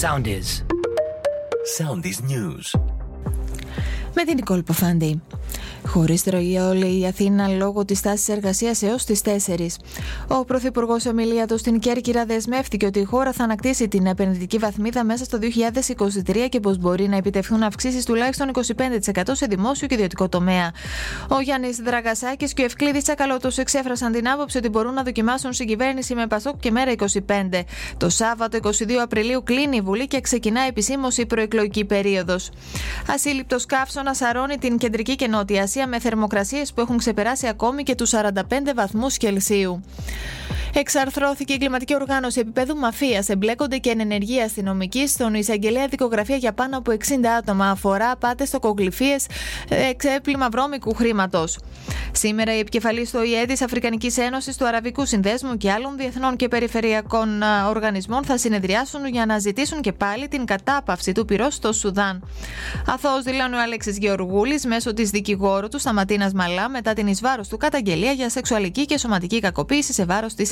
Soundies. Soundies News. Με την Νικόλ Ποφάντη. Χωρίς ροή όλη η Αθήνα λόγω της τάσης εργασίας έως τις 4. Ο Πρωθυπουργός ομιλία του στην Κέρκυρα δεσμεύτηκε ότι η χώρα θα ανακτήσει την επενδυτική βαθμίδα μέσα στο 2023 και πως μπορεί να επιτευχθούν αυξήσεις τουλάχιστον 25% σε δημόσιο και ιδιωτικό τομέα. Ο Γιάννης Δραγασάκης και ο Ευκλήδης Τσακαλώτος εξέφρασαν την άποψη ότι μπορούν να δοκιμάσουν συγκυβέρνηση με Πασόκ και μέρα 25. Το Σάββατο 22 Απριλίου κλείνει η Βουλή και ξεκινά επισήμως η προεκλογική περίοδος. Ασύλληπτος καύσωνας σαρώνει την κεντρική και νότια Ασία με θερμοκρασίες που έχουν ξεπεράσει ακόμη και τους 45 βαθμούς Κελσίου. Εξαρθρώθηκε η κλιματική οργάνωση επίπεδου μαφίας. Εμπλέκονται και ενεργεία αστυνομική στον εισαγγελέα δικογραφία για πάνω από 60 άτομα. Αφορά πάτε στο κογκληφίε, εξέπλημα βρώμικου χρήματος. Σήμερα η επικεφαλή στο ΙΕ της Αφρικανικής Ένωσης, του Αραβικού Συνδέσμου και άλλων διεθνών και περιφερειακών οργανισμών θα συνεδριάσουν για να ζητήσουν και πάλι την κατάπαυση του πυρός στο Σουδάν. Αθώος δηλώνει ο Αλέξης Γεωργούλης μέσω της δικηγόρου του Σταματίνας Μαλά μετά την εις του καταγγελία για σεξουαλική και σωματική κακοποίηση σε βάρος της